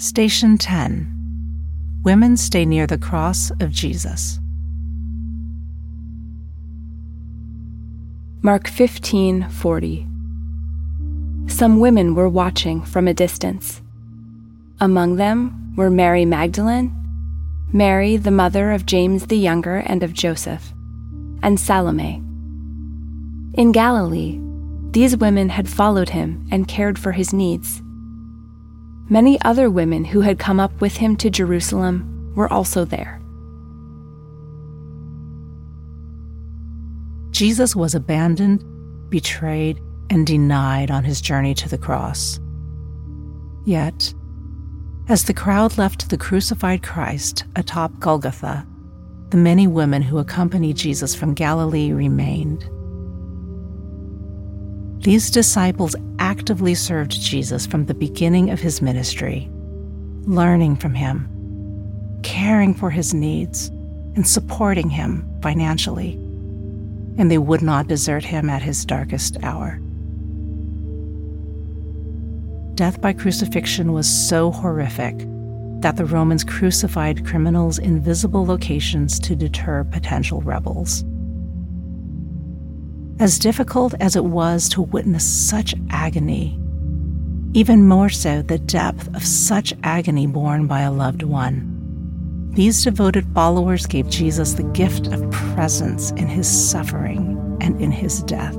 Station 10 Women stay near the cross of Jesus. Mark 15:40 Some women were watching from a distance. Among them were Mary Magdalene, Mary the mother of James the younger and of Joseph, and Salome. In Galilee, these women had followed him and cared for his needs. Many other women who had come up with him to Jerusalem were also there. Jesus was abandoned, betrayed, and denied on his journey to the cross. Yet, as the crowd left the crucified Christ atop Golgotha, the many women who accompanied Jesus from Galilee remained. These disciples actively served Jesus from the beginning of his ministry, learning from him, caring for his needs, and supporting him financially. And they would not desert him at his darkest hour. Death by crucifixion was so horrific that the Romans crucified criminals in visible locations to deter potential rebels. As difficult as it was to witness such agony, even more so the depth of such agony borne by a loved one. These devoted followers gave Jesus the gift of presence in his suffering and in his death.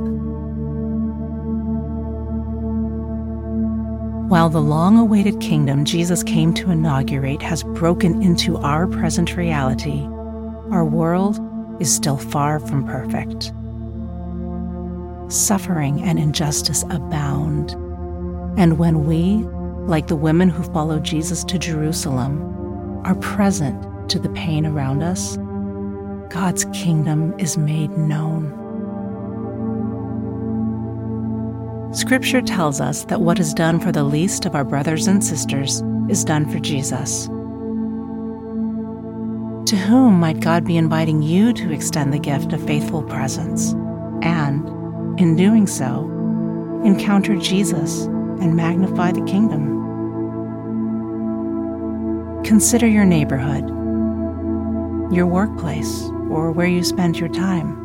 While the long awaited kingdom Jesus came to inaugurate has broken into our present reality, our world is still far from perfect suffering and injustice abound. And when we, like the women who followed Jesus to Jerusalem, are present to the pain around us, God's kingdom is made known. Scripture tells us that what is done for the least of our brothers and sisters is done for Jesus. To whom might God be inviting you to extend the gift of faithful presence and in doing so, encounter Jesus and magnify the kingdom. Consider your neighborhood, your workplace, or where you spend your time,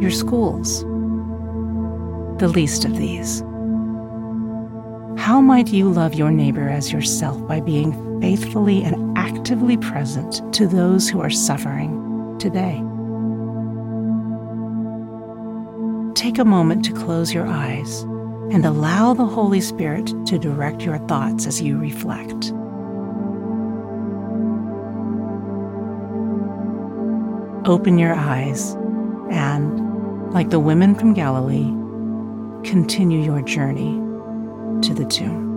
your schools, the least of these. How might you love your neighbor as yourself by being faithfully and actively present to those who are suffering today? Take a moment to close your eyes and allow the Holy Spirit to direct your thoughts as you reflect. Open your eyes and, like the women from Galilee, continue your journey to the tomb.